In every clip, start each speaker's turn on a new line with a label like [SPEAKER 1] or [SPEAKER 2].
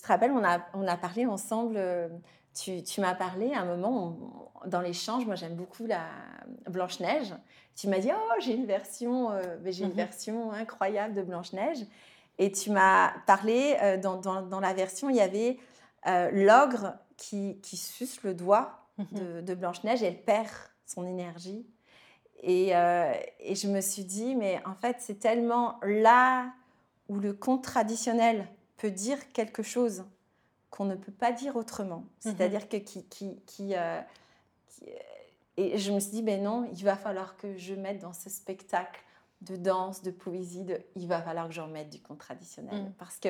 [SPEAKER 1] Tu te rappelles, on a, on a parlé ensemble. euh, tu, tu m'as parlé à un moment on- dans l'échange. Moi, j'aime beaucoup la Blanche Neige. Tu m'as dit, oh, j'ai une version, euh, j'ai une
[SPEAKER 2] Mhm.
[SPEAKER 1] version incroyable de Blanche Neige. Et tu m'as parlé euh, dans, dans, dans la version, il y avait euh, l'ogre qui, qui suce le doigt
[SPEAKER 2] Mhm.
[SPEAKER 1] de, de Blanche Neige. Et elle perd son énergie. Et, euh, et je me suis dit, mais en fait, c'est tellement là où le conte traditionnel peut dire quelque chose qu'on ne peut pas dire autrement. C'est-à-dire que qui, qui, qui, euh, qui- Et je me suis dit, ben non, il va falloir que je mette dans ce spectacle de danse, de poésie, de... il va falloir que j'en mette du conte traditionnel.
[SPEAKER 2] Mm.
[SPEAKER 1] Parce que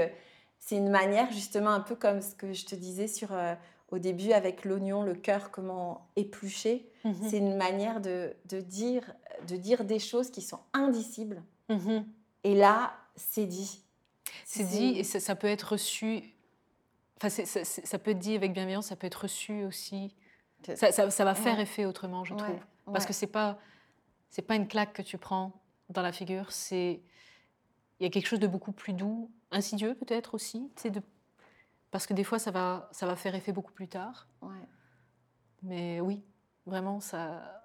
[SPEAKER 1] c'est une manière, justement, un peu comme ce que je te disais sur, euh, au début avec l'oignon, le cœur, comment éplucher.
[SPEAKER 2] Mhm.
[SPEAKER 1] C'est une manière de, de, dire, de dire des choses qui sont indicibles.
[SPEAKER 2] Mhm.
[SPEAKER 1] Et là, c'est dit.
[SPEAKER 2] C'est dit et ça, ça peut être reçu. Enfin, ça peut être dit avec bienveillance, ça peut être reçu aussi. Ça, va faire
[SPEAKER 1] Ouais.
[SPEAKER 2] effet autrement, je
[SPEAKER 1] Ouais,
[SPEAKER 2] trouve. Parce
[SPEAKER 1] ouais.
[SPEAKER 2] que c'est pas, c'est pas une claque que tu prends dans la figure. C'est, il y a quelque chose de beaucoup plus doux, insidieux peut-être aussi. de, parce que des fois, ça va, ça va faire effet beaucoup plus tard. Mais oui, vraiment, ça,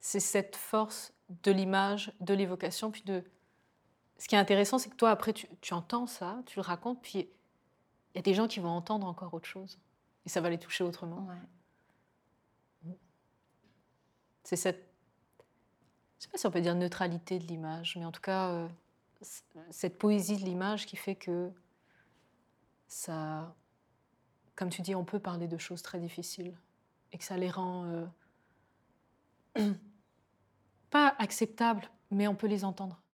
[SPEAKER 2] c'est cette force de l'image, de l'évocation, puis de. Ce qui est intéressant, c'est que toi, après, tu, tu entends ça, tu le racontes, puis il y a des gens qui vont entendre encore autre chose, et ça va les toucher autrement.
[SPEAKER 1] Ouais.
[SPEAKER 2] C'est cette, je sais pas si on peut dire neutralité de l'image, mais en tout cas, euh, cette poésie de l'image qui fait que ça, comme tu dis, on peut parler de choses très difficiles et que ça les rend euh, pas acceptables, mais on peut les entendre.